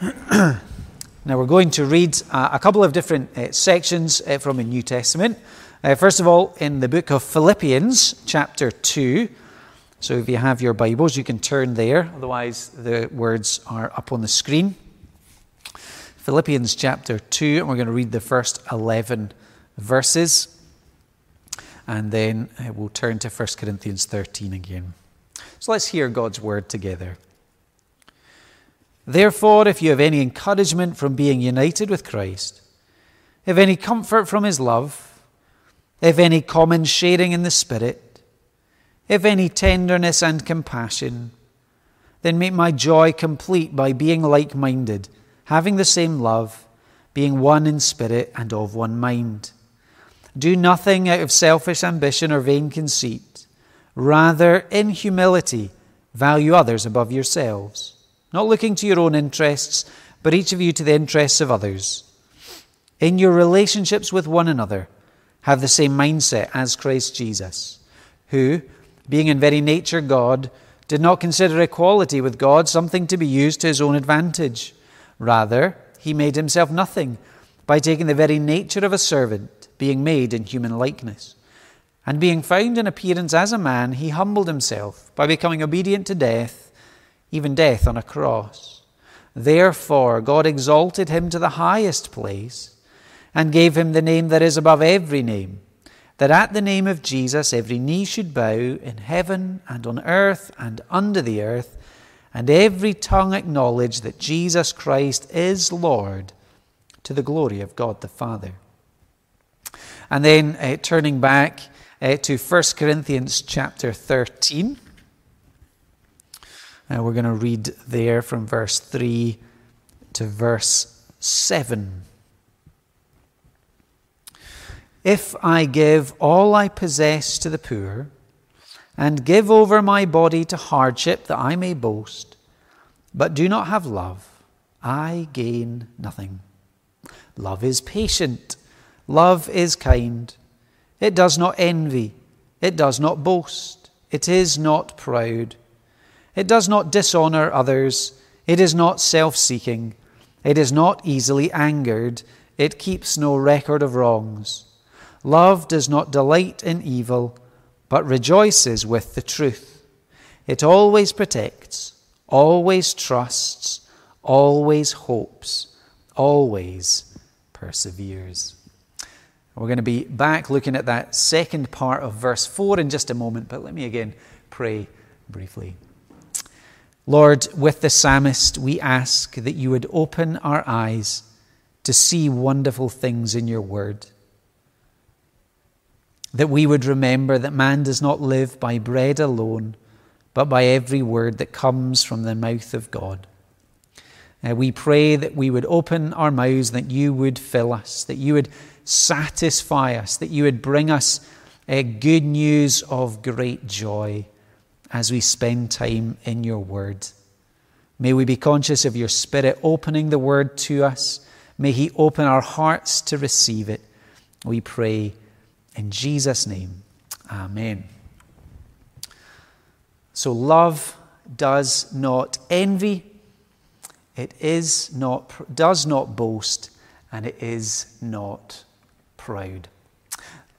now we're going to read uh, a couple of different uh, sections uh, from the New Testament. Uh, first of all, in the book of Philippians, chapter 2. So if you have your Bibles, you can turn there. Otherwise, the words are up on the screen. Philippians chapter 2, and we're going to read the first 11 verses. And then uh, we'll turn to 1 Corinthians 13 again. So let's hear God's word together. Therefore, if you have any encouragement from being united with Christ, if any comfort from his love, if any common sharing in the Spirit, if any tenderness and compassion, then make my joy complete by being like minded, having the same love, being one in spirit and of one mind. Do nothing out of selfish ambition or vain conceit. Rather, in humility, value others above yourselves not looking to your own interests, but each of you to the interests of others. In your relationships with one another, have the same mindset as Christ Jesus, who, being in very nature God, did not consider equality with God something to be used to his own advantage. Rather, he made himself nothing by taking the very nature of a servant, being made in human likeness. And being found in appearance as a man, he humbled himself by becoming obedient to death even death on a cross. Therefore, God exalted him to the highest place and gave him the name that is above every name, that at the name of Jesus every knee should bow in heaven and on earth and under the earth, and every tongue acknowledge that Jesus Christ is Lord to the glory of God the Father. And then uh, turning back uh, to 1 Corinthians chapter 13. Uh, we're going to read there from verse 3 to verse 7. If I give all I possess to the poor, and give over my body to hardship that I may boast, but do not have love, I gain nothing. Love is patient, love is kind. It does not envy, it does not boast, it is not proud. It does not dishonor others. It is not self seeking. It is not easily angered. It keeps no record of wrongs. Love does not delight in evil, but rejoices with the truth. It always protects, always trusts, always hopes, always perseveres. We're going to be back looking at that second part of verse 4 in just a moment, but let me again pray briefly. Lord, with the psalmist, we ask that you would open our eyes to see wonderful things in your word. That we would remember that man does not live by bread alone, but by every word that comes from the mouth of God. Uh, we pray that we would open our mouths, that you would fill us, that you would satisfy us, that you would bring us uh, good news of great joy as we spend time in your word. May we be conscious of your Spirit opening the word to us. May He open our hearts to receive it. We pray in Jesus' name. Amen. So, love does not envy, it is not, does not boast, and it is not proud.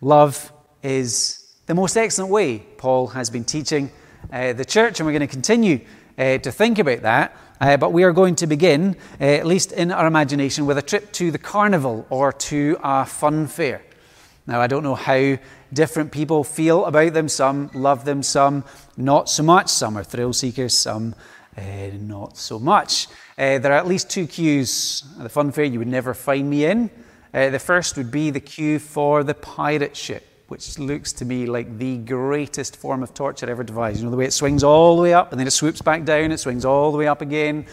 Love is the most excellent way Paul has been teaching uh, the church, and we're going to continue uh, to think about that. Uh, but we are going to begin, uh, at least in our imagination, with a trip to the carnival or to a fun fair. Now, I don't know how different people feel about them. Some love them, some not so much. Some are thrill seekers, some uh, not so much. Uh, there are at least two queues at the fun fair you would never find me in. the first would be the queue for the pirate ship which looks to me like the greatest form of torture ever devised. You know, the way it swings all the way up and then it swoops back down, it swings all the way up again.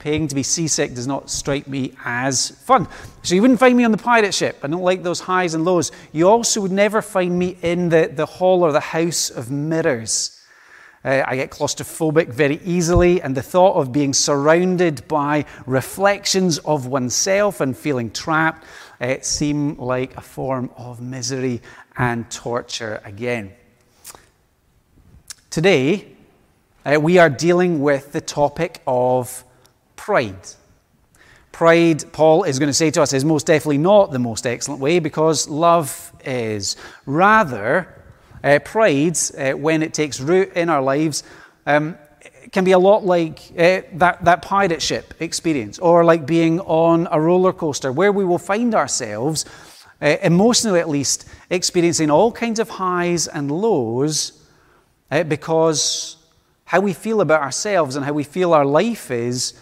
Paying to be seasick does not strike me as fun. So you wouldn't find me on the pirate ship. I don't like those highs and lows. You also would never find me in the, the hall or the house of mirrors. Uh, I get claustrophobic very easily, and the thought of being surrounded by reflections of oneself and feeling trapped uh, seem like a form of misery and torture again. Today, uh, we are dealing with the topic of pride. Pride, Paul is going to say to us, is most definitely not the most excellent way because love is. Rather, uh, pride, uh, when it takes root in our lives, um, can be a lot like uh, that, that pirate ship experience or like being on a roller coaster where we will find ourselves, uh, emotionally at least, experiencing all kinds of highs and lows uh, because how we feel about ourselves and how we feel our life is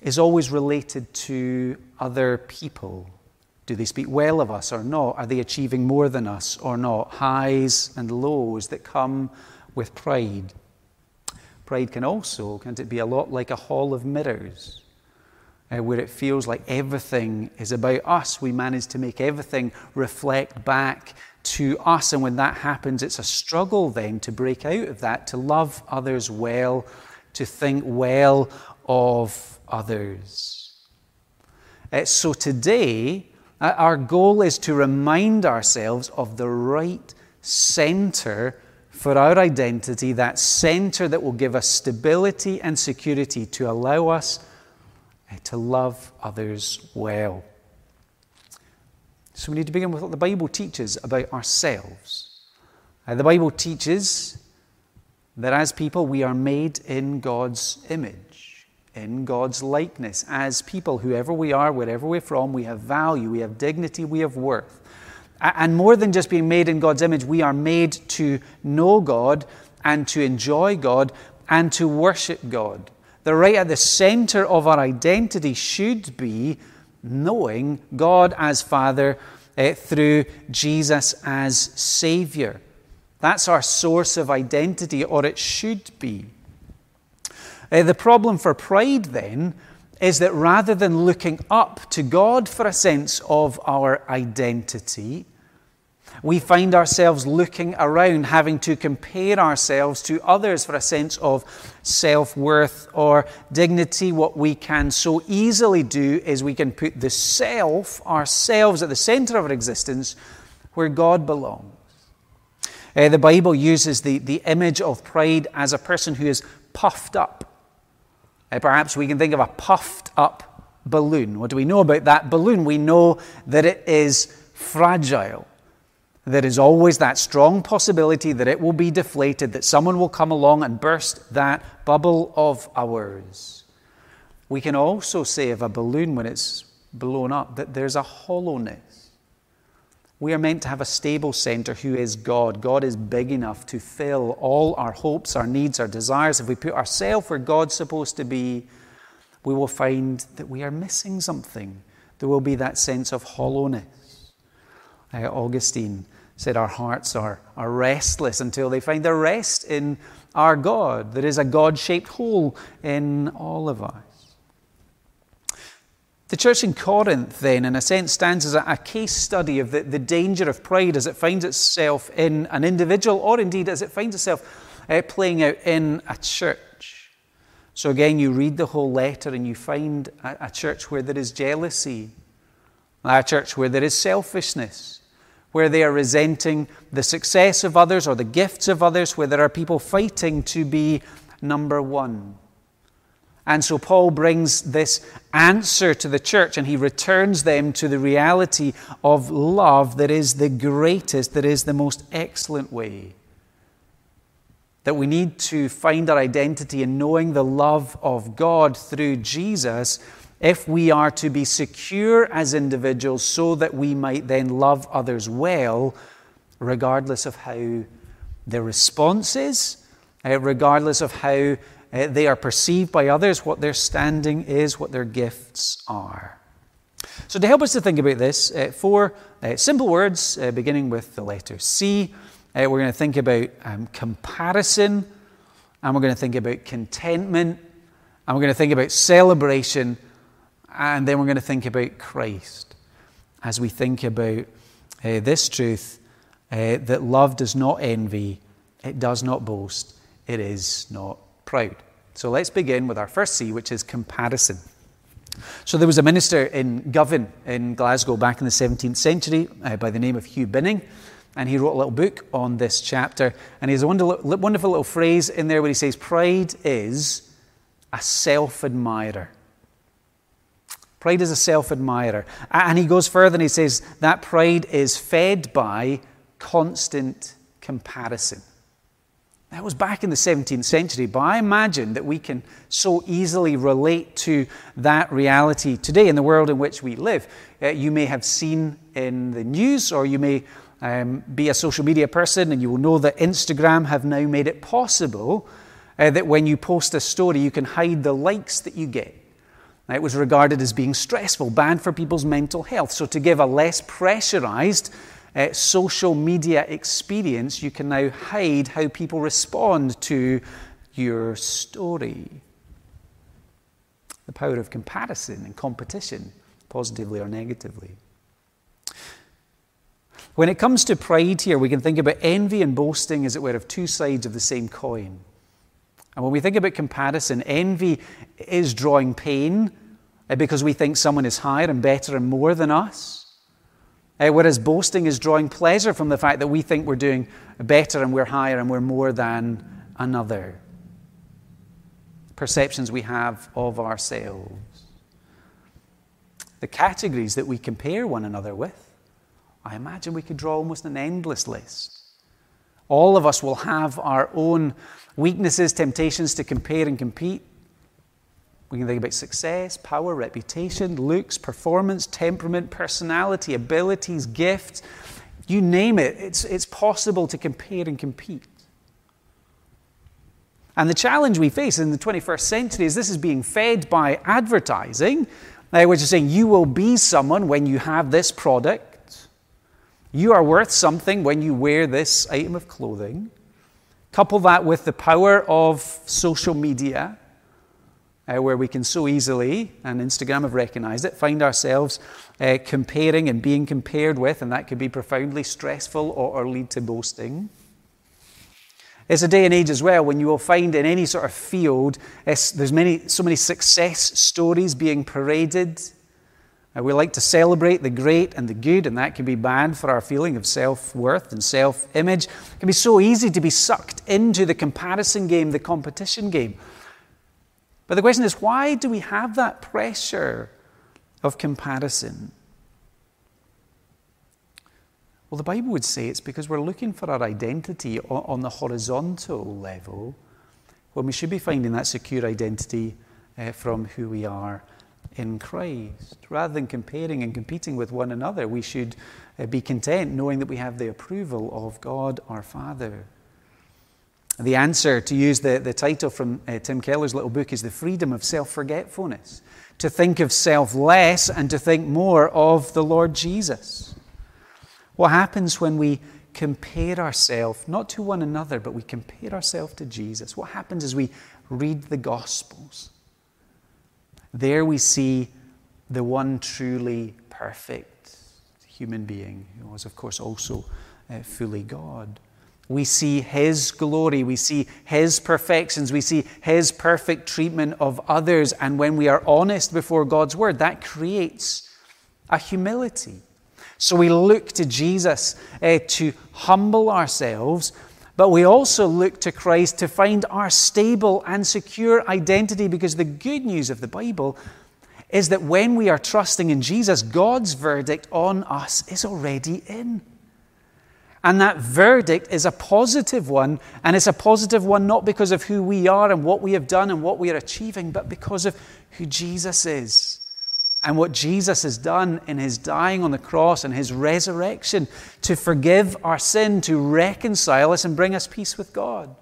is always related to other people. Do they speak well of us or not? Are they achieving more than us or not? Highs and lows that come with pride. Pride can also, can't it be a lot like a hall of mirrors, uh, where it feels like everything is about us. We manage to make everything reflect back to us. And when that happens, it's a struggle then to break out of that, to love others well, to think well of others. Uh, so today, uh, our goal is to remind ourselves of the right center for our identity, that center that will give us stability and security to allow us to love others well. So we need to begin with what the Bible teaches about ourselves. Uh, the Bible teaches that as people we are made in God's image, in God's likeness. As people, whoever we are, wherever we're from, we have value, we have dignity, we have worth. And more than just being made in God's image, we are made to know God and to enjoy God and to worship God. The right at the center of our identity should be knowing God as Father uh, through Jesus as Savior. That's our source of identity, or it should be. Uh, the problem for pride, then, is that rather than looking up to God for a sense of our identity, we find ourselves looking around, having to compare ourselves to others for a sense of self worth or dignity. What we can so easily do is we can put the self, ourselves, at the center of our existence where God belongs. Uh, the Bible uses the, the image of pride as a person who is puffed up. Uh, perhaps we can think of a puffed up balloon. What do we know about that balloon? We know that it is fragile. There is always that strong possibility that it will be deflated, that someone will come along and burst that bubble of ours. We can also say of a balloon when it's blown up that there's a hollowness. We are meant to have a stable center who is God. God is big enough to fill all our hopes, our needs, our desires. If we put ourselves where God's supposed to be, we will find that we are missing something. There will be that sense of hollowness. Uh, Augustine said our hearts are, are restless until they find their rest in our God. There is a God shaped hole in all of us. The church in Corinth, then, in a sense, stands as a, a case study of the, the danger of pride as it finds itself in an individual, or indeed as it finds itself uh, playing out in a church. So, again, you read the whole letter and you find a, a church where there is jealousy, a church where there is selfishness, where they are resenting the success of others or the gifts of others, where there are people fighting to be number one. And so Paul brings this answer to the church and he returns them to the reality of love that is the greatest, that is the most excellent way. That we need to find our identity in knowing the love of God through Jesus if we are to be secure as individuals so that we might then love others well, regardless of how their response is, uh, regardless of how uh, they are perceived by others, what their standing is, what their gifts are. So, to help us to think about this, uh, four uh, simple words uh, beginning with the letter C. Uh, we're going to think about um, comparison, and we're going to think about contentment, and we're going to think about celebration, and then we're going to think about Christ as we think about uh, this truth uh, that love does not envy, it does not boast, it is not proud. So let's begin with our first C, which is comparison. So there was a minister in Govan in Glasgow back in the 17th century uh, by the name of Hugh Binning, and he wrote a little book on this chapter. And he has a wonderful, wonderful little phrase in there where he says, Pride is a self admirer. Pride is a self admirer. And he goes further and he says that pride is fed by constant comparison. That was back in the 17th century, but I imagine that we can so easily relate to that reality today in the world in which we live. Uh, you may have seen in the news, or you may um, be a social media person, and you will know that Instagram have now made it possible uh, that when you post a story, you can hide the likes that you get. It was regarded as being stressful, bad for people's mental health. So, to give a less pressurized uh, social media experience, you can now hide how people respond to your story. The power of comparison and competition, positively or negatively. When it comes to pride here, we can think about envy and boasting, as it were, of two sides of the same coin. And when we think about comparison, envy is drawing pain uh, because we think someone is higher and better and more than us. Uh, whereas boasting is drawing pleasure from the fact that we think we're doing better and we're higher and we're more than another. Perceptions we have of ourselves. The categories that we compare one another with, I imagine we could draw almost an endless list. All of us will have our own weaknesses, temptations to compare and compete. We can think about success, power, reputation, looks, performance, temperament, personality, abilities, gifts. You name it, it's, it's possible to compare and compete. And the challenge we face in the 21st century is this is being fed by advertising, uh, which is saying you will be someone when you have this product. You are worth something when you wear this item of clothing. Couple that with the power of social media uh, where we can so easily, and Instagram have recognized it, find ourselves uh, comparing and being compared with, and that could be profoundly stressful or, or lead to boasting. It's a day and age as well when you will find in any sort of field, there's many, so many success stories being paraded. Uh, we like to celebrate the great and the good, and that can be bad for our feeling of self worth and self image. It can be so easy to be sucked into the comparison game, the competition game. But the question is why do we have that pressure of comparison? Well, the Bible would say it's because we're looking for our identity on the horizontal level when we should be finding that secure identity uh, from who we are in Christ. Rather than comparing and competing with one another, we should uh, be content knowing that we have the approval of God our Father. The answer, to use the, the title from uh, Tim Keller's little book, is the freedom of self forgetfulness. To think of self less and to think more of the Lord Jesus. What happens when we compare ourselves, not to one another, but we compare ourselves to Jesus? What happens as we read the Gospels? There we see the one truly perfect human being, who was, of course, also uh, fully God. We see His glory, we see His perfections, we see His perfect treatment of others. And when we are honest before God's Word, that creates a humility. So we look to Jesus uh, to humble ourselves, but we also look to Christ to find our stable and secure identity because the good news of the Bible is that when we are trusting in Jesus, God's verdict on us is already in. And that verdict is a positive one, and it's a positive one not because of who we are and what we have done and what we are achieving, but because of who Jesus is and what Jesus has done in his dying on the cross and his resurrection to forgive our sin, to reconcile us, and bring us peace with God.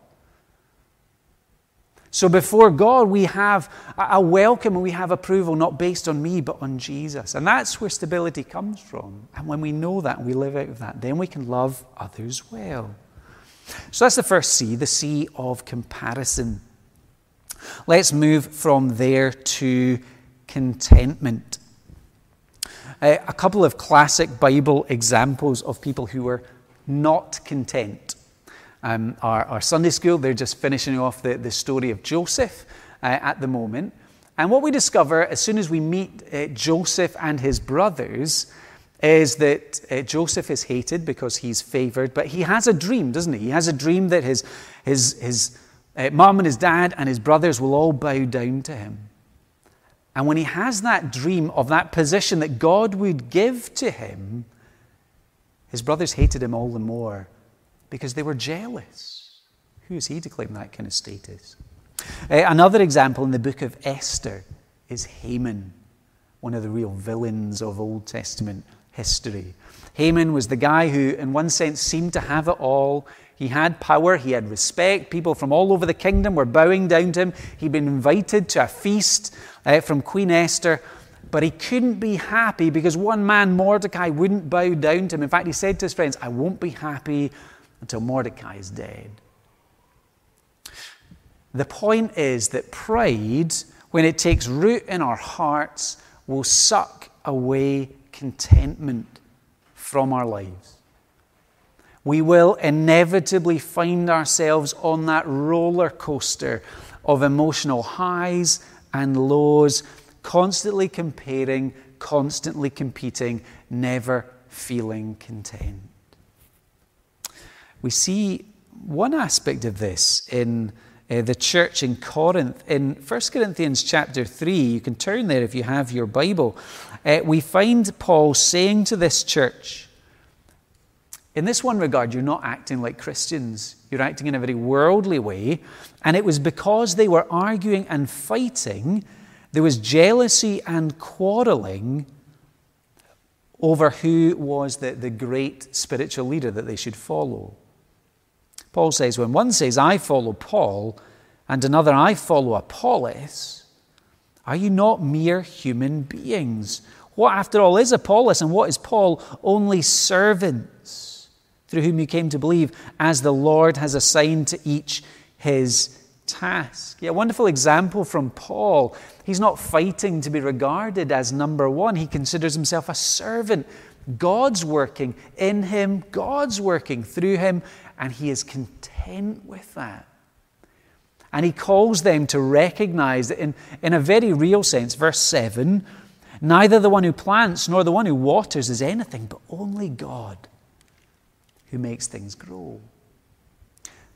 So before God, we have a welcome and we have approval not based on me, but on Jesus. And that's where stability comes from. And when we know that and we live out of that, then we can love others well. So that's the first C, the C of comparison. Let's move from there to contentment. Uh, a couple of classic Bible examples of people who were not content um, our, our, Sunday school. They're just finishing off the, the story of Joseph uh, at the moment. And what we discover as soon as we meet uh, Joseph and his brothers is that uh, Joseph is hated because he's favored, but he has a dream, doesn't he? He has a dream that his, his, his uh, mom and his dad and his brothers will all bow down to him. And when he has that dream of that position that God would give to him, his brothers hated him all the more because they were jealous. Who is he to claim that kind of status? Uh, another example in the book of Esther is Haman, one of the real villains of Old Testament history. Haman was the guy who, in one sense, seemed to have it all. He had power, he had respect. People from all over the kingdom were bowing down to him. He'd been invited to a feast uh, from Queen Esther, but he couldn't be happy because one man, Mordecai, wouldn't bow down to him. In fact, he said to his friends, I won't be happy until Mordecai is dead. The point is that pride, when it takes root in our hearts, will suck away contentment from our lives. We will inevitably find ourselves on that roller coaster of emotional highs and lows, constantly comparing, constantly competing, never feeling content. We see one aspect of this in uh, the church in Corinth. In 1 Corinthians chapter 3, you can turn there if you have your Bible, uh, we find Paul saying to this church, in this one regard, you're not acting like Christians. You're acting in a very worldly way. And it was because they were arguing and fighting, there was jealousy and quarreling over who was the, the great spiritual leader that they should follow. Paul says, when one says, I follow Paul, and another, I follow Apollos, are you not mere human beings? What, after all, is Apollos and what is Paul? Only servants through whom you came to believe, as the Lord has assigned to each his task. Yeah, a wonderful example from Paul. He's not fighting to be regarded as number one, he considers himself a servant. God's working in him, God's working through him, and he is content with that. And he calls them to recognize that, in, in a very real sense, verse 7 neither the one who plants nor the one who waters is anything, but only God who makes things grow.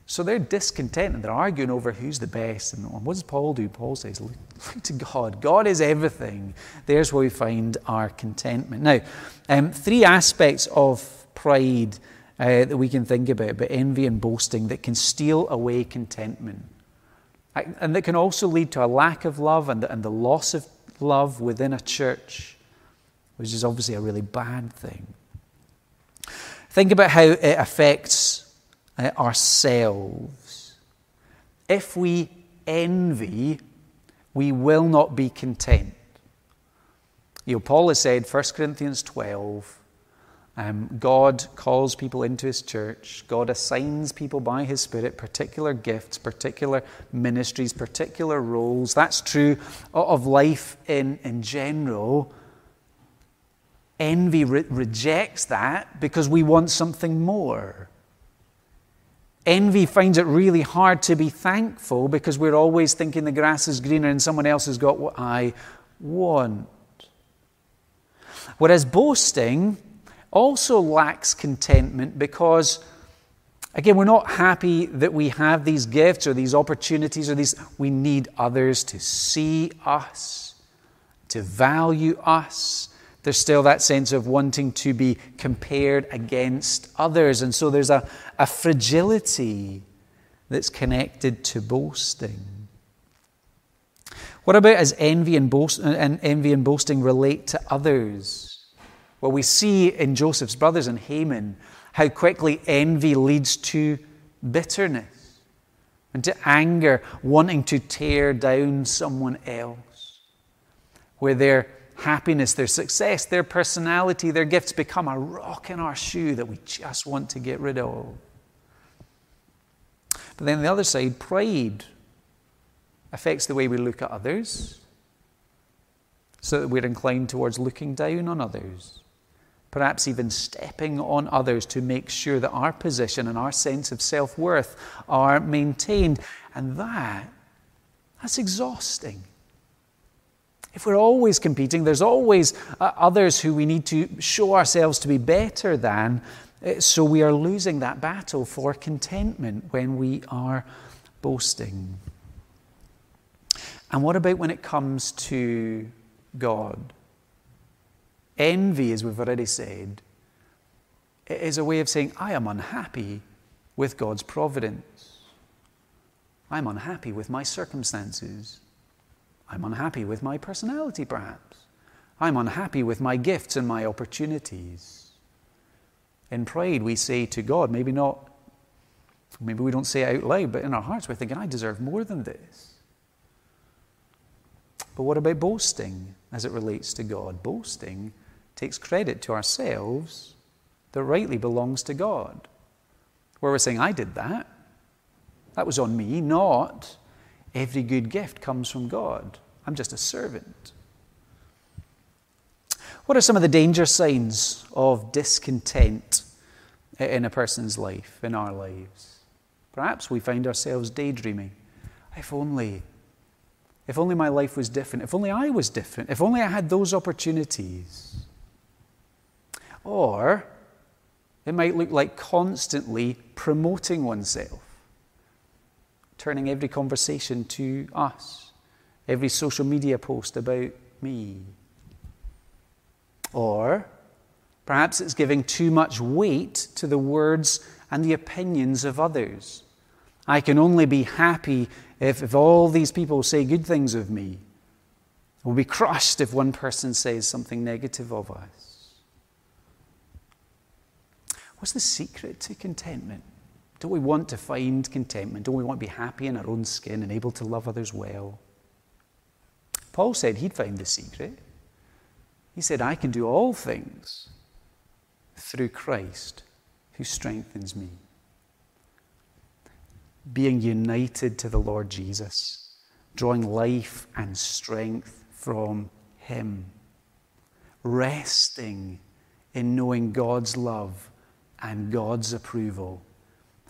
So they're discontent and they're arguing over who's the best. And what does Paul do? Paul says, look, look to God. God is everything. There's where we find our contentment. Now, um, three aspects of pride uh, that we can think about, but envy and boasting that can steal away contentment. And that can also lead to a lack of love and and the loss of love within a church, which is obviously a really bad thing. Think about how it affects uh, ourselves. If we envy, we will not be content. You know, Paul has said, 1 Corinthians 12, um, God calls people into His church. God assigns people by His Spirit particular gifts, particular ministries, particular roles. That's true of life in, in general. Envy re- rejects that because we want something more. Envy finds it really hard to be thankful because we're always thinking the grass is greener and someone else has got what I want. Whereas boasting also lacks contentment because, again, we're not happy that we have these gifts or these opportunities or these. We need others to see us, to value us. There's still that sense of wanting to be compared against others. And so there's a, a fragility that's connected to boasting. What about as envy and, boast, and envy and boasting relate to others? Well, we see in Joseph's brothers and Haman how quickly envy leads to bitterness and to anger, wanting to tear down someone else, where their happiness, their success, their personality, their gifts become a rock in our shoe that we just want to get rid of. But then the other side, pride affects the way we look at others, so that we're inclined towards looking down on others perhaps even stepping on others to make sure that our position and our sense of self worth are maintained. And that, that's exhausting. If we're always competing, there's always uh, others who we need to show ourselves to be better than. Uh, so we are losing that battle for contentment when we are boasting. And what about when it comes to God? Envy, as we've already said, is a way of saying, I am unhappy with God's providence. I'm unhappy with my circumstances. I'm unhappy with my personality, perhaps. I'm unhappy with my gifts and my opportunities. In pride, we say to God, maybe not, maybe we don't say it out loud, but in our hearts, we're thinking, I deserve more than this. But what about boasting as it relates to God? Boasting takes credit to ourselves that rightly belongs to God. Where we're saying, I did that. That was on me, not every good gift comes from God. I'm just a servant. What are some of the danger signs of discontent in a person's life, in our lives? Perhaps we find ourselves daydreaming. If only, if only my life was different, if only I was different, if only I had those opportunities. Or it might look like constantly promoting oneself, turning every conversation to us, every social media post about me. Or perhaps it's giving too much weight to the words and the opinions of others. I can only be happy if, if all these people say good things of me. We'll be crushed if one person says something negative of us. What's the secret to contentment? Don't we want to find contentment? Don't we want to be happy in our own skin and able to love others well? Paul said he'd find the secret. He said, I can do all things through Christ who strengthens me. Being united to the Lord Jesus, drawing life and strength from Him, resting in knowing God's love and God's approval.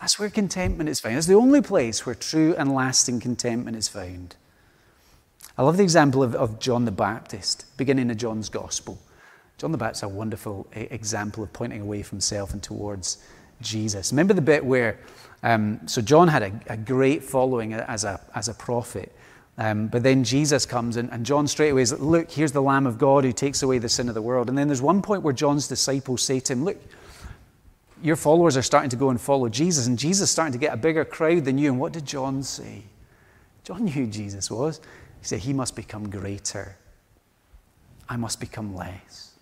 That's where contentment is found. It's the only place where true and lasting contentment is found. I love the example of, of John the Baptist, beginning of John's Gospel. John the Baptist is a wonderful example of pointing away from self and towards Jesus. Remember the bit where, um, so John had a, a, great following as a, as a prophet, um, but then Jesus comes and, and John straight away is Look, here's the Lamb of God who takes away the sin of the world. And then there's one point where John's disciples say to him, Look, your followers are starting to go and follow Jesus, and Jesus is starting to get a bigger crowd than you. And what did John say? John knew who Jesus was. He said, He must become greater. I must become less.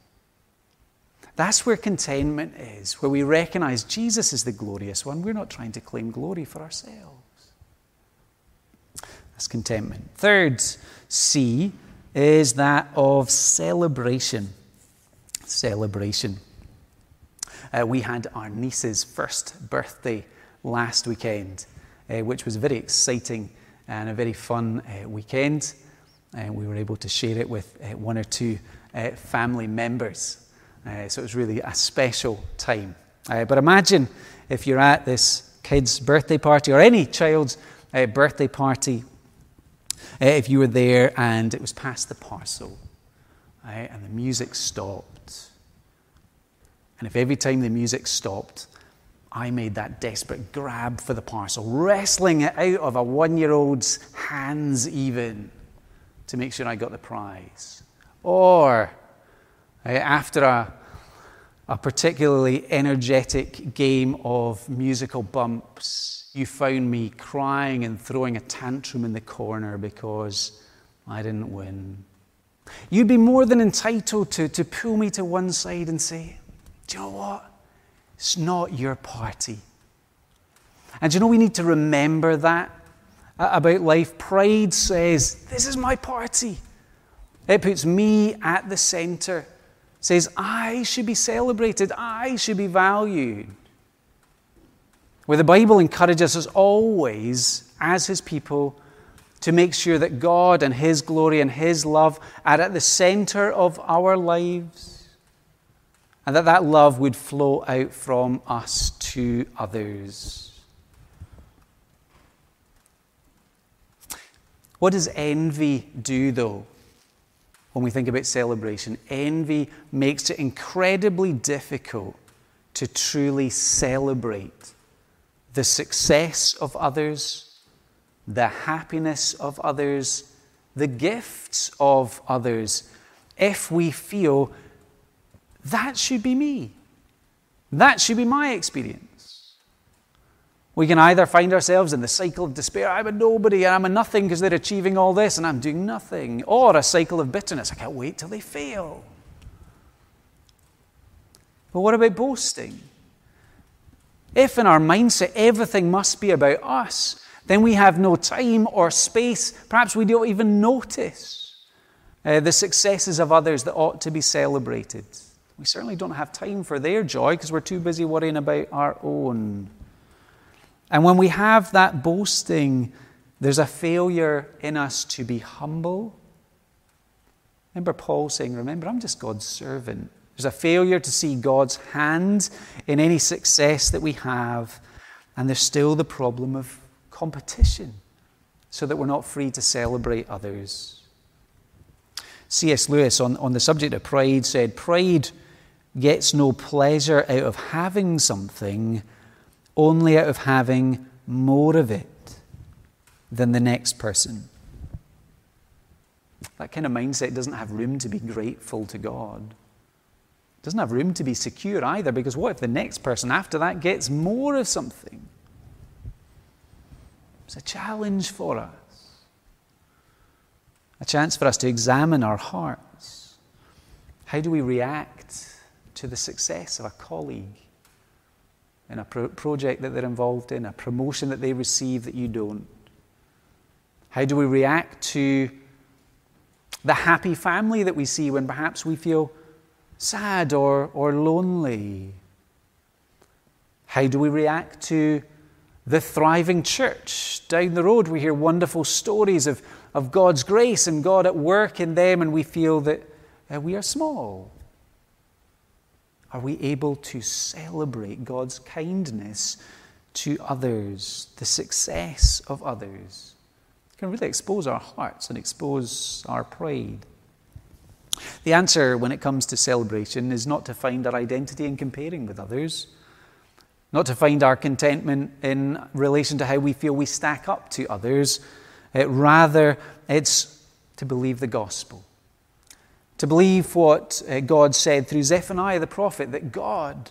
That's where contentment is, where we recognize Jesus is the glorious one. We're not trying to claim glory for ourselves. That's contentment. Third C is that of celebration. Celebration. Uh, we had our niece's first birthday last weekend, uh, which was very exciting and a very fun uh, weekend. Uh, we were able to share it with uh, one or two uh, family members. Uh, so it was really a special time. But imagine if you're at this kid's birthday party or any child's birthday party, if you were there and it was past the parcel and the music stopped. And if every time the music stopped, I made that desperate grab for the parcel, wrestling it out of a one year old's hands, even to make sure I got the prize. Or uh, after a, a particularly energetic game of musical bumps, you found me crying and throwing a tantrum in the corner because I didn't win. You'd be more than entitled to, to pull me to one side and say, Do you know what? It's not your party. And do you know, we need to remember that about life. Pride says, This is my party. It puts me at the center, says, I should be celebrated, I should be valued. Where the Bible encourages us always, as His people, to make sure that God and His glory and His love are at the center of our lives and that that love would flow out from us to others. What does envy do, though, when we think about celebration? Envy makes it incredibly difficult to truly celebrate the success of others, the happiness of others, the gifts of others if we feel that should be me. That should be my experience. We can either find ourselves in the cycle of despair, I'm a nobody and I'm a nothing because they're achieving all this and I'm doing nothing, or a cycle of bitterness, I can't wait till they fail. But what about boasting? If in our mindset everything must be about us, then we have no time or space. Perhaps we don't even notice uh, the successes of others that ought to be celebrated. We certainly don't have time for their joy because we're too busy worrying about our own. And when we have that boasting, there's a failure in us to be humble. Remember Paul saying, Remember, I'm just God's servant. There's a failure to see God's hand in any success that we have. And there's still the problem of competition so that we're not free to celebrate others. C.S. Lewis, on, on the subject of pride, said, Pride gets no pleasure out of having something, only out of having more of it than the next person. That kind of mindset doesn't have room to be grateful to God. It doesn't have room to be secure either, because what if the next person after that gets more of something? It's a challenge for us, a chance for us to examine our hearts. How do we react to the success of a colleague in a pro- project that they're involved in, a promotion that they receive that you don't? How do we react to the happy family that we see when perhaps we feel sad or, or lonely? How do we react to the thriving church? Down the road, we hear wonderful stories of, of God's grace and God at work in them, and we feel that uh, we are small. Are we able to celebrate God's kindness to others, the success of others? It can really expose our hearts and expose our pride. The answer when it comes to celebration is not to find our identity in comparing with others, not to find our contentment in relation to how we feel we stack up to others. It, rather, it's to believe the gospel to believe what uh, God said through Zephaniah the prophet that God,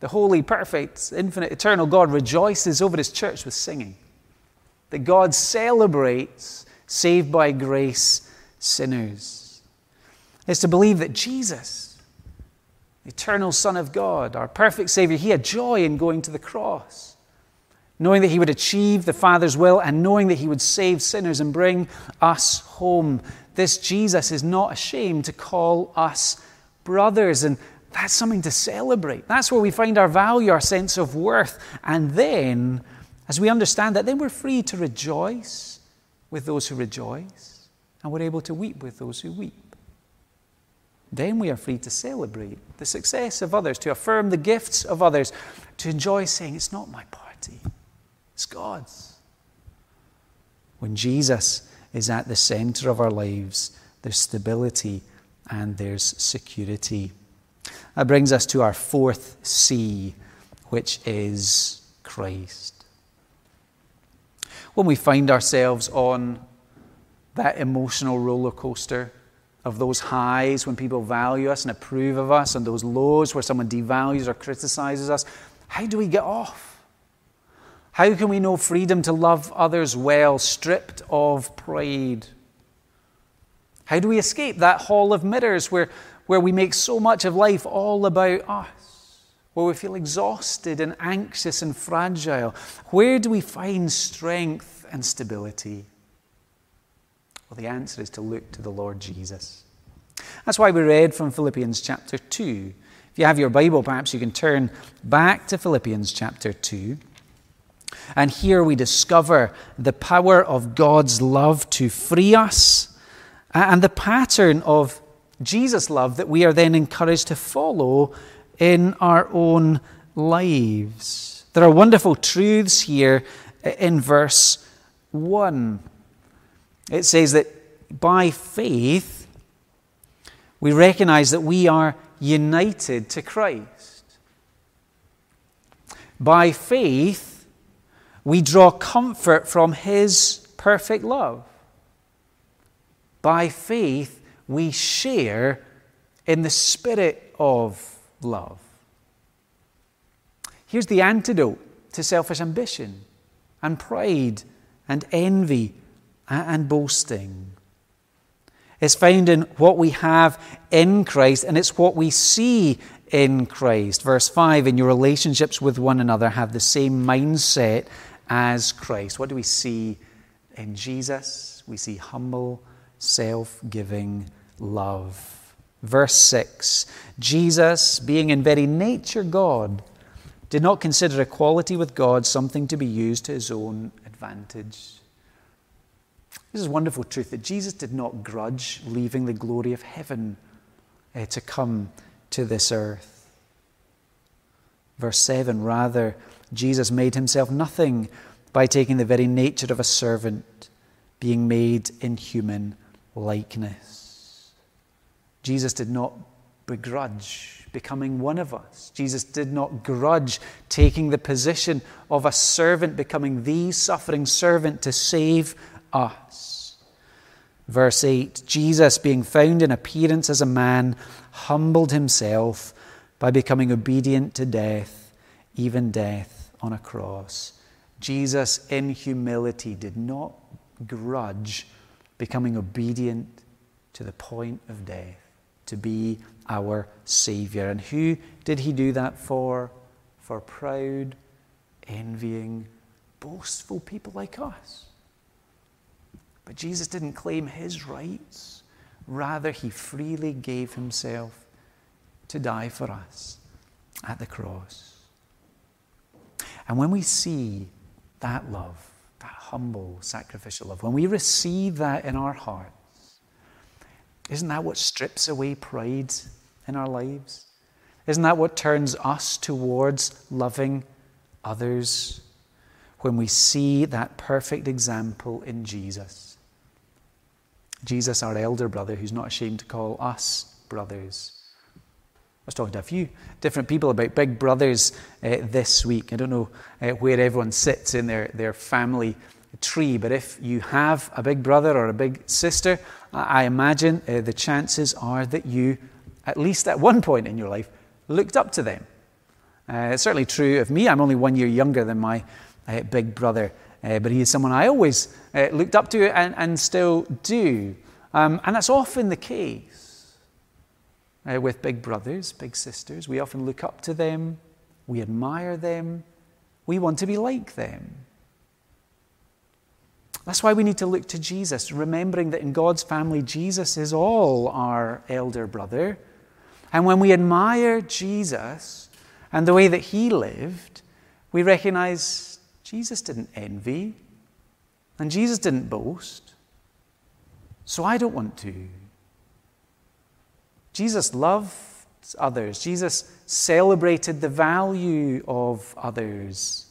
the holy, perfect, infinite, eternal God, rejoices over his church with singing. That God celebrates saved by grace sinners. It's to believe that Jesus, the eternal Son of God, our perfect Savior, he had joy in going to the cross, knowing that he would achieve the Father's will and knowing that he would save sinners and bring us home this Jesus is not ashamed to call us brothers. And that's something to celebrate. That's where we find our value, our sense of worth. And then, as we understand that, then we're free to rejoice with those who rejoice, and we're able to weep with those who weep. Then we are free to celebrate the success of others, to affirm the gifts of others, to enjoy saying, It's not my party, it's God's. When Jesus is at the center of our lives. There's stability and there's security. That brings us to our fourth C, which is Christ. When we find ourselves on that emotional roller coaster of those highs when people value us and approve of us, and those lows where someone devalues or criticizes us, how do we get off? How can we know freedom to love others well, stripped of pride? How do we escape that hall of mirrors where, where we make so much of life all about us, where we feel exhausted and anxious and fragile? Where do we find strength and stability? Well, the answer is to look to the Lord Jesus. That's why we read from Philippians chapter 2. If you have your Bible, perhaps you can turn back to Philippians chapter 2. And here we discover the power of God's love to free us and the pattern of Jesus' love that we are then encouraged to follow in our own lives. There are wonderful truths here uh, in verse 1. It says that by faith, we recognize that we are united to Christ. By faith, we draw comfort from His perfect love. By faith, we share in the spirit of love. Here's the antidote to selfish ambition and pride and envy and boasting. It's found in what we have in Christ, and it's what we see in Christ. Verse 5 In your relationships with one another, have the same mindset as Christ. What do we see in Jesus? We see humble, self giving love. Verse 6 Jesus, being in very nature God, did not consider equality with God something to be used to his own advantage. This is wonderful truth that Jesus did not grudge leaving the glory of heaven uh, to come to this earth. Verse 7 Rather, Jesus made himself nothing by taking the very nature of a servant, being made in human likeness. Jesus did not begrudge becoming one of us. Jesus did not grudge taking the position of a servant, becoming the suffering servant to save us. Verse 8 Jesus, being found in appearance as a man, humbled himself by becoming obedient to death, even death on a cross. Jesus, in humility, did not grudge becoming obedient to the point of death to be our Savior. And who did he do that for? For proud, envying, boastful people like us. But Jesus didn't claim his rights. Rather, he freely gave himself to die for us at the cross. And when we see that love, that humble, sacrificial love, when we receive that in our hearts, isn't that what strips away pride in our lives? Isn't that what turns us towards loving others when we see that perfect example in Jesus? Jesus, our elder brother, who's not ashamed to call us brothers. I was talking to a few different people about big brothers uh, this week. I don't know uh, where everyone sits in their, their family tree, but if you have a big brother or a big sister, I imagine uh, the chances are that you, at least at one point in your life, looked up to them. Uh, it's certainly true of me. I'm only one year younger than my uh, big brother, uh, but he is someone I always looked up to and, and still do. Um, and that's often the case uh, with big brothers, big sisters. We often look up to them, we admire them, we want to be like them. That's why we need to look to Jesus, remembering that in God's family, Jesus is all our elder brother. And when we admire Jesus and the way that he lived, we recognize Jesus didn't envy and Jesus didn't boast. So I don't want to. Jesus loved others, Jesus celebrated the value of others.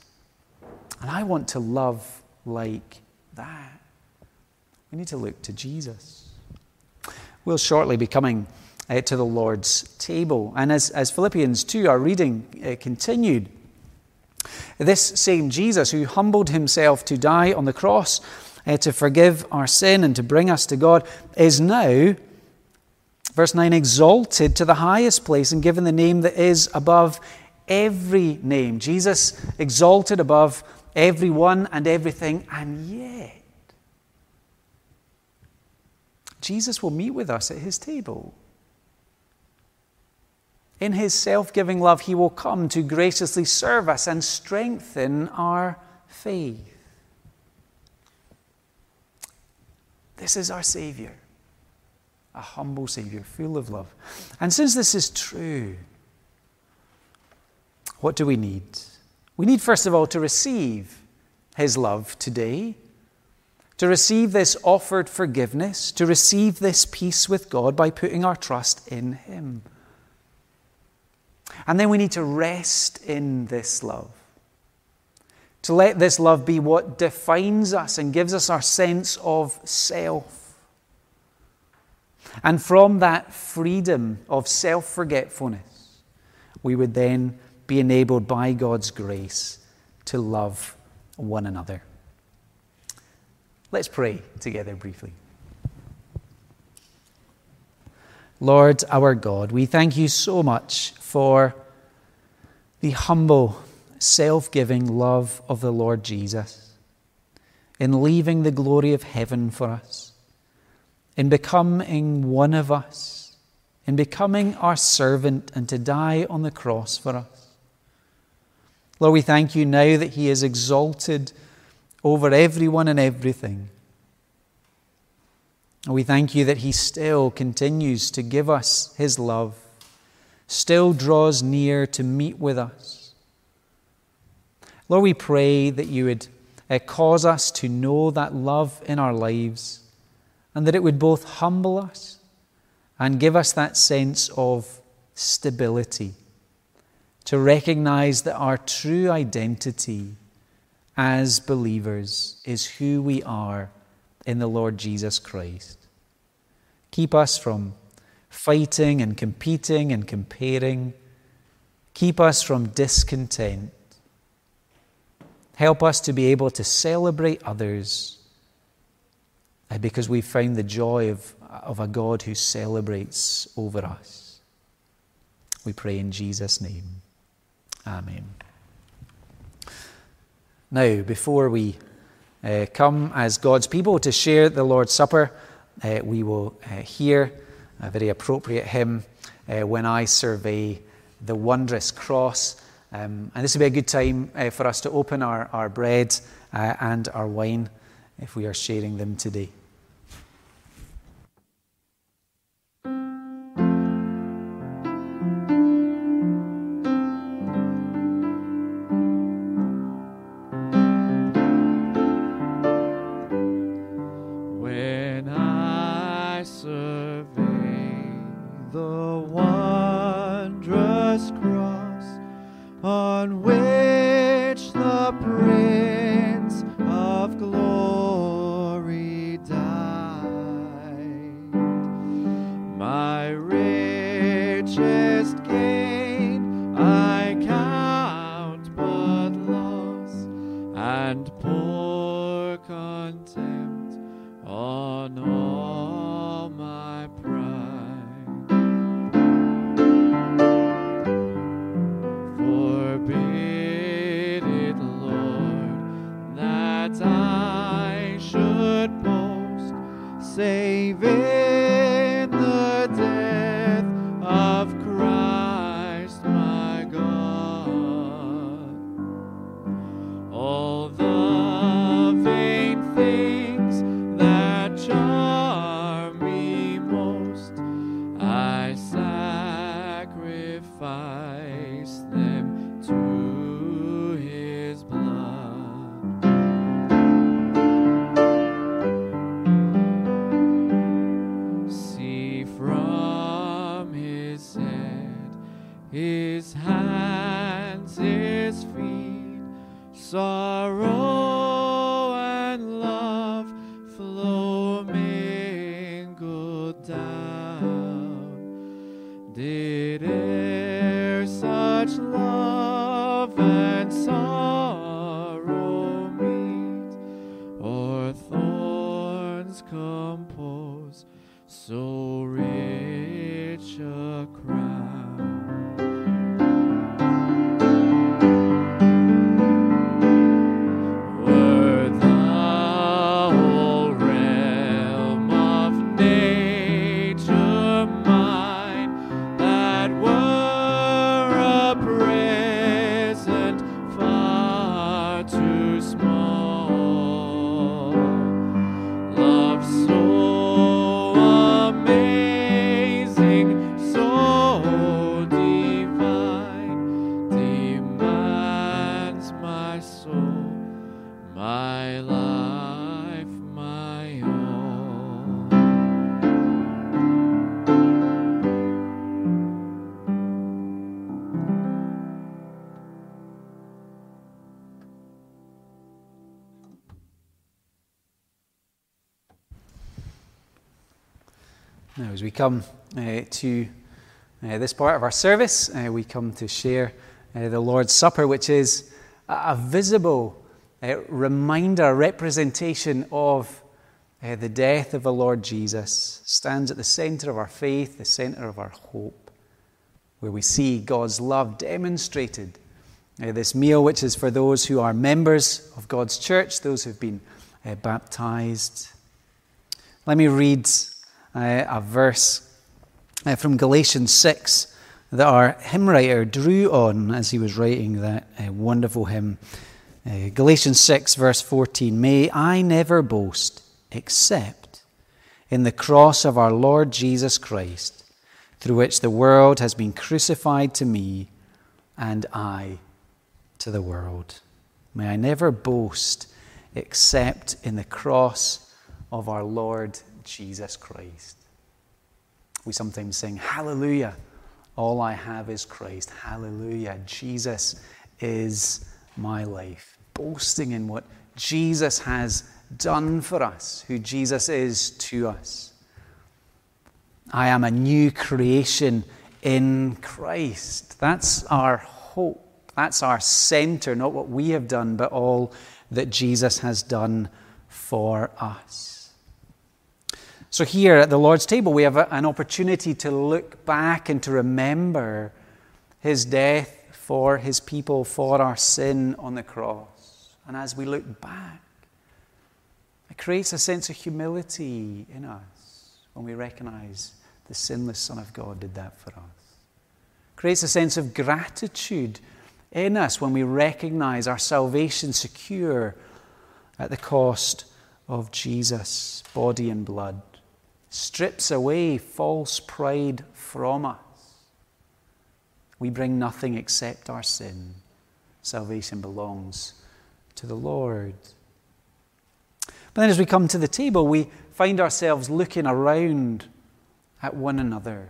And I want to love like that. We need to look to Jesus. We'll shortly be coming uh, to the Lord's table. And as, as Philippians 2, our reading uh, continued, this same Jesus who humbled himself to die on the cross uh, to forgive our sin and to bring us to God is now, verse 9, exalted to the highest place and given the name that is above every name. Jesus exalted above everyone and everything, and yet Jesus will meet with us at his table. In his self giving love, he will come to graciously serve us and strengthen our faith. This is our Savior, a humble Savior, full of love. And since this is true, what do we need? We need, first of all, to receive His love today, to receive this offered forgiveness, to receive this peace with God by putting our trust in Him. And then we need to rest in this love. To let this love be what defines us and gives us our sense of self. And from that freedom of self forgetfulness, we would then be enabled by God's grace to love one another. Let's pray together briefly. Lord our God, we thank you so much for the humble, self giving love of the Lord Jesus in leaving the glory of heaven for us, in becoming one of us, in becoming our servant and to die on the cross for us. Lord, we thank you now that He is exalted over everyone and everything. And we thank you that He still continues to give us His love, still draws near to meet with us. Lord, we pray that you would uh, cause us to know that love in our lives and that it would both humble us and give us that sense of stability to recognize that our true identity as believers is who we are in the Lord Jesus Christ. Keep us from fighting and competing and comparing. Keep us from discontent. Help us to be able to celebrate others because we've found the joy of, of a God who celebrates over us. We pray in Jesus' name. Amen. Now, before we uh, come as God's people to share the Lord's Supper, uh, we will uh, hear a very appropriate hymn, uh, When I Survey the Wondrous Cross. Um, and this will be a good time uh, for us to open our, our bread uh, and our wine if we are sharing them today. Now, as we come uh, to uh, this part of our service, uh, we come to share uh, the Lord's Supper, which is a visible uh, reminder, representation of uh, the death of the Lord Jesus stands at the center of our faith, the center of our hope, where we see God's love demonstrated. Uh, this meal, which is for those who are members of God's church, those who've been uh, baptized. Let me read uh, a verse uh, from Galatians 6 that our hymn writer drew on as he was writing that wonderful hymn. Uh, Galatians 6, verse 14 May I never boast except in the cross of our Lord Jesus Christ, through which the world has been crucified to me and I to the world. May I never boast except in the cross of our Lord Jesus Christ. We sometimes sing, Hallelujah, all I have is Christ. Hallelujah, Jesus is my life. Boasting in what Jesus has done for us, who Jesus is to us. I am a new creation in Christ. That's our hope. That's our center, not what we have done, but all that Jesus has done for us. So, here at the Lord's table, we have a, an opportunity to look back and to remember his death for his people, for our sin on the cross. And as we look back, it creates a sense of humility in us when we recognize the sinless Son of God did that for us. It creates a sense of gratitude in us when we recognize our salvation secure at the cost of Jesus' body and blood, strips away false pride from us. We bring nothing except our sin. Salvation belongs to the Lord. But then as we come to the table, we find ourselves looking around at one another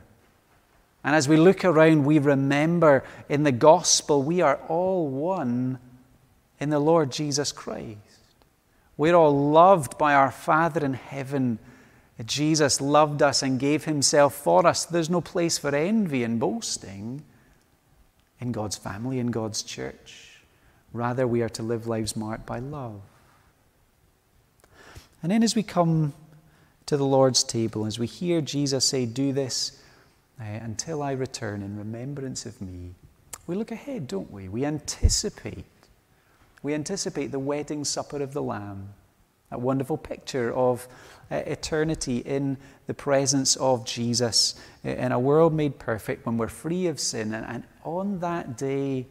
and as we look around, we remember in the gospel we are all one in the Lord Jesus Christ. We're all loved by our Father in heaven. Jesus loved us and gave himself for us. There's no place for envy and boasting in God's family, in God's church. Rather, we are to live lives marked by love. And then, as we come to the Lord's table, as we hear Jesus say, Do this uh, until I return in remembrance of me. We look ahead, don't we? We anticipate. We anticipate the wedding supper of the Lamb, a wonderful picture of uh, eternity in the presence of Jesus uh, in a world made perfect when we're free of sin. And, and on that day,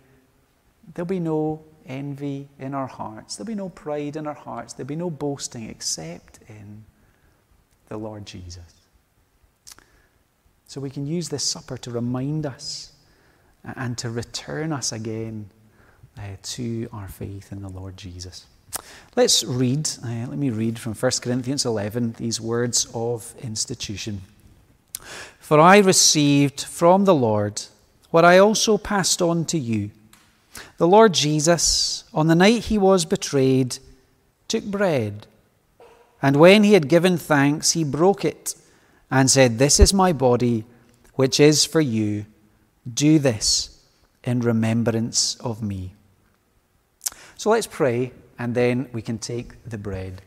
there'll be no envy in our hearts, there'll be no pride in our hearts, there'll be no boasting except in the Lord Jesus. So we can use this supper to remind us and to return us again uh, to our faith in the Lord Jesus. Let's read, uh, let me read from 1 Corinthians 11 these words of institution. For I received from the Lord what I also passed on to you. The Lord Jesus, on the night he was betrayed, took bread, and when he had given thanks, he broke it and said, This is my body, which is for you. Do this in remembrance of me. So let's pray, and then we can take the bread.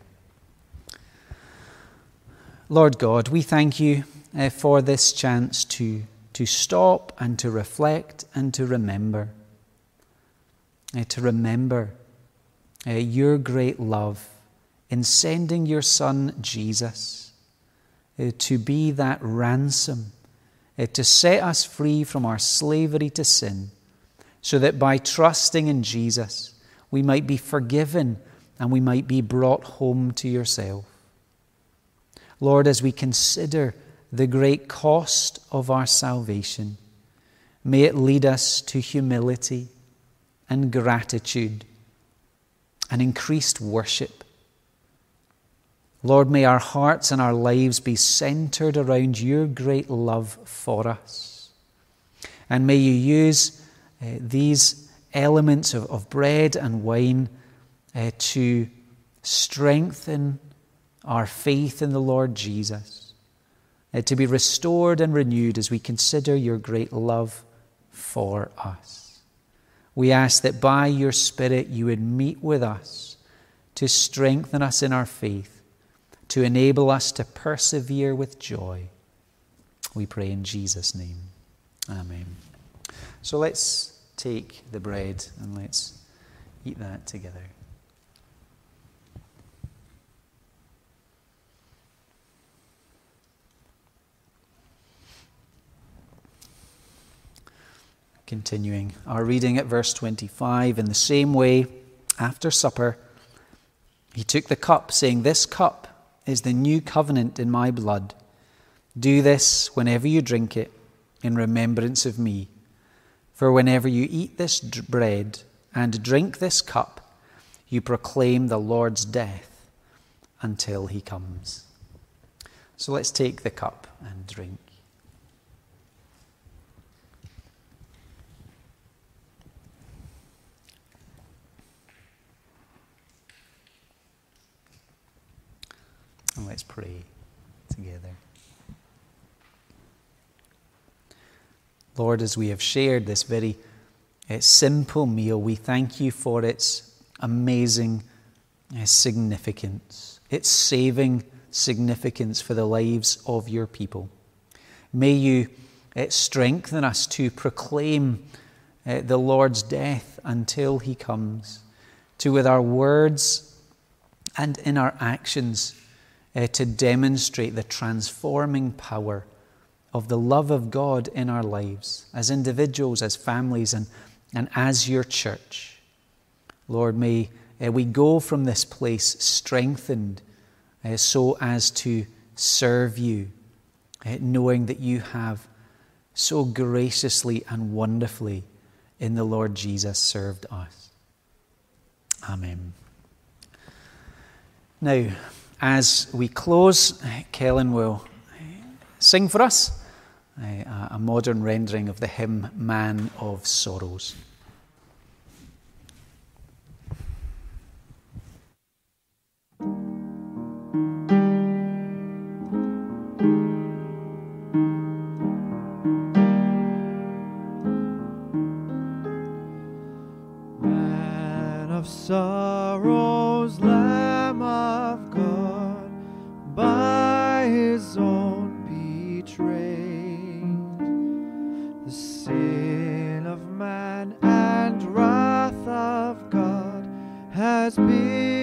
Lord God, we thank you uh, for this chance to, to stop and to reflect and to remember. Uh, to remember uh, your great love in sending your Son, Jesus uh, to be that ransom, uh, to set us free from our slavery to sin, so that by trusting in Jesus, we might be forgiven and we might be brought home to yourself. Lord, as we consider the great cost of our salvation, may it lead us to humility and gratitude and increased worship Lord, may our hearts and our lives be centered around your great love for us. And may you use uh, these elements of, of, bread and wine uh, to strengthen our faith in the Lord Jesus, uh, to be restored and renewed as we consider your great love for us. We ask that by your Spirit you would meet with us to strengthen us in our faith to enable us to persevere with joy. We pray in Jesus' name. Amen. So let's take the bread and let's eat that together. Continuing our reading at verse 25, in the same way, after supper, he took the cup, saying, This cup is the new covenant in my blood. Do this whenever you drink it in remembrance of me. For whenever you eat this bread and drink this cup, you proclaim the Lord's death until he comes. So let's take the cup and drink. And let's pray together. Lord, as we have shared this very uh, simple meal, we thank you for its amazing uh, significance, its saving significance for the lives of your people. May you uh, strengthen us to proclaim the Lord's death until he comes, to with our words and in our actions uh, to demonstrate the transforming power of the love of God in our lives, as individuals, as families, and, and as your church. Lord, may uh, we go from this place strengthened uh, so as to serve you, uh, knowing that you have so graciously and wonderfully in the Lord Jesus served us. Amen. Now, as we close, Kellen will sing for us a modern rendering of the hymn Man of Sorrows. Oh,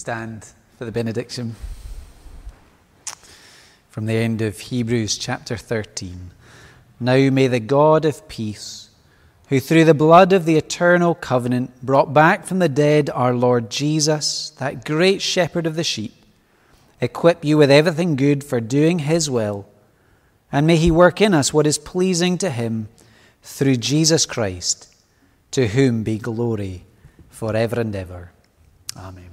stand for the benediction from the end of Hebrews chapter 13. Now may the God of peace, who through the blood of the eternal covenant brought back from the dead our Lord Jesus, that great shepherd of the sheep, equip you with everything good for doing his will, and may he work in us what is pleasing to him through Jesus Christ, to whom be glory forever and ever. Amen.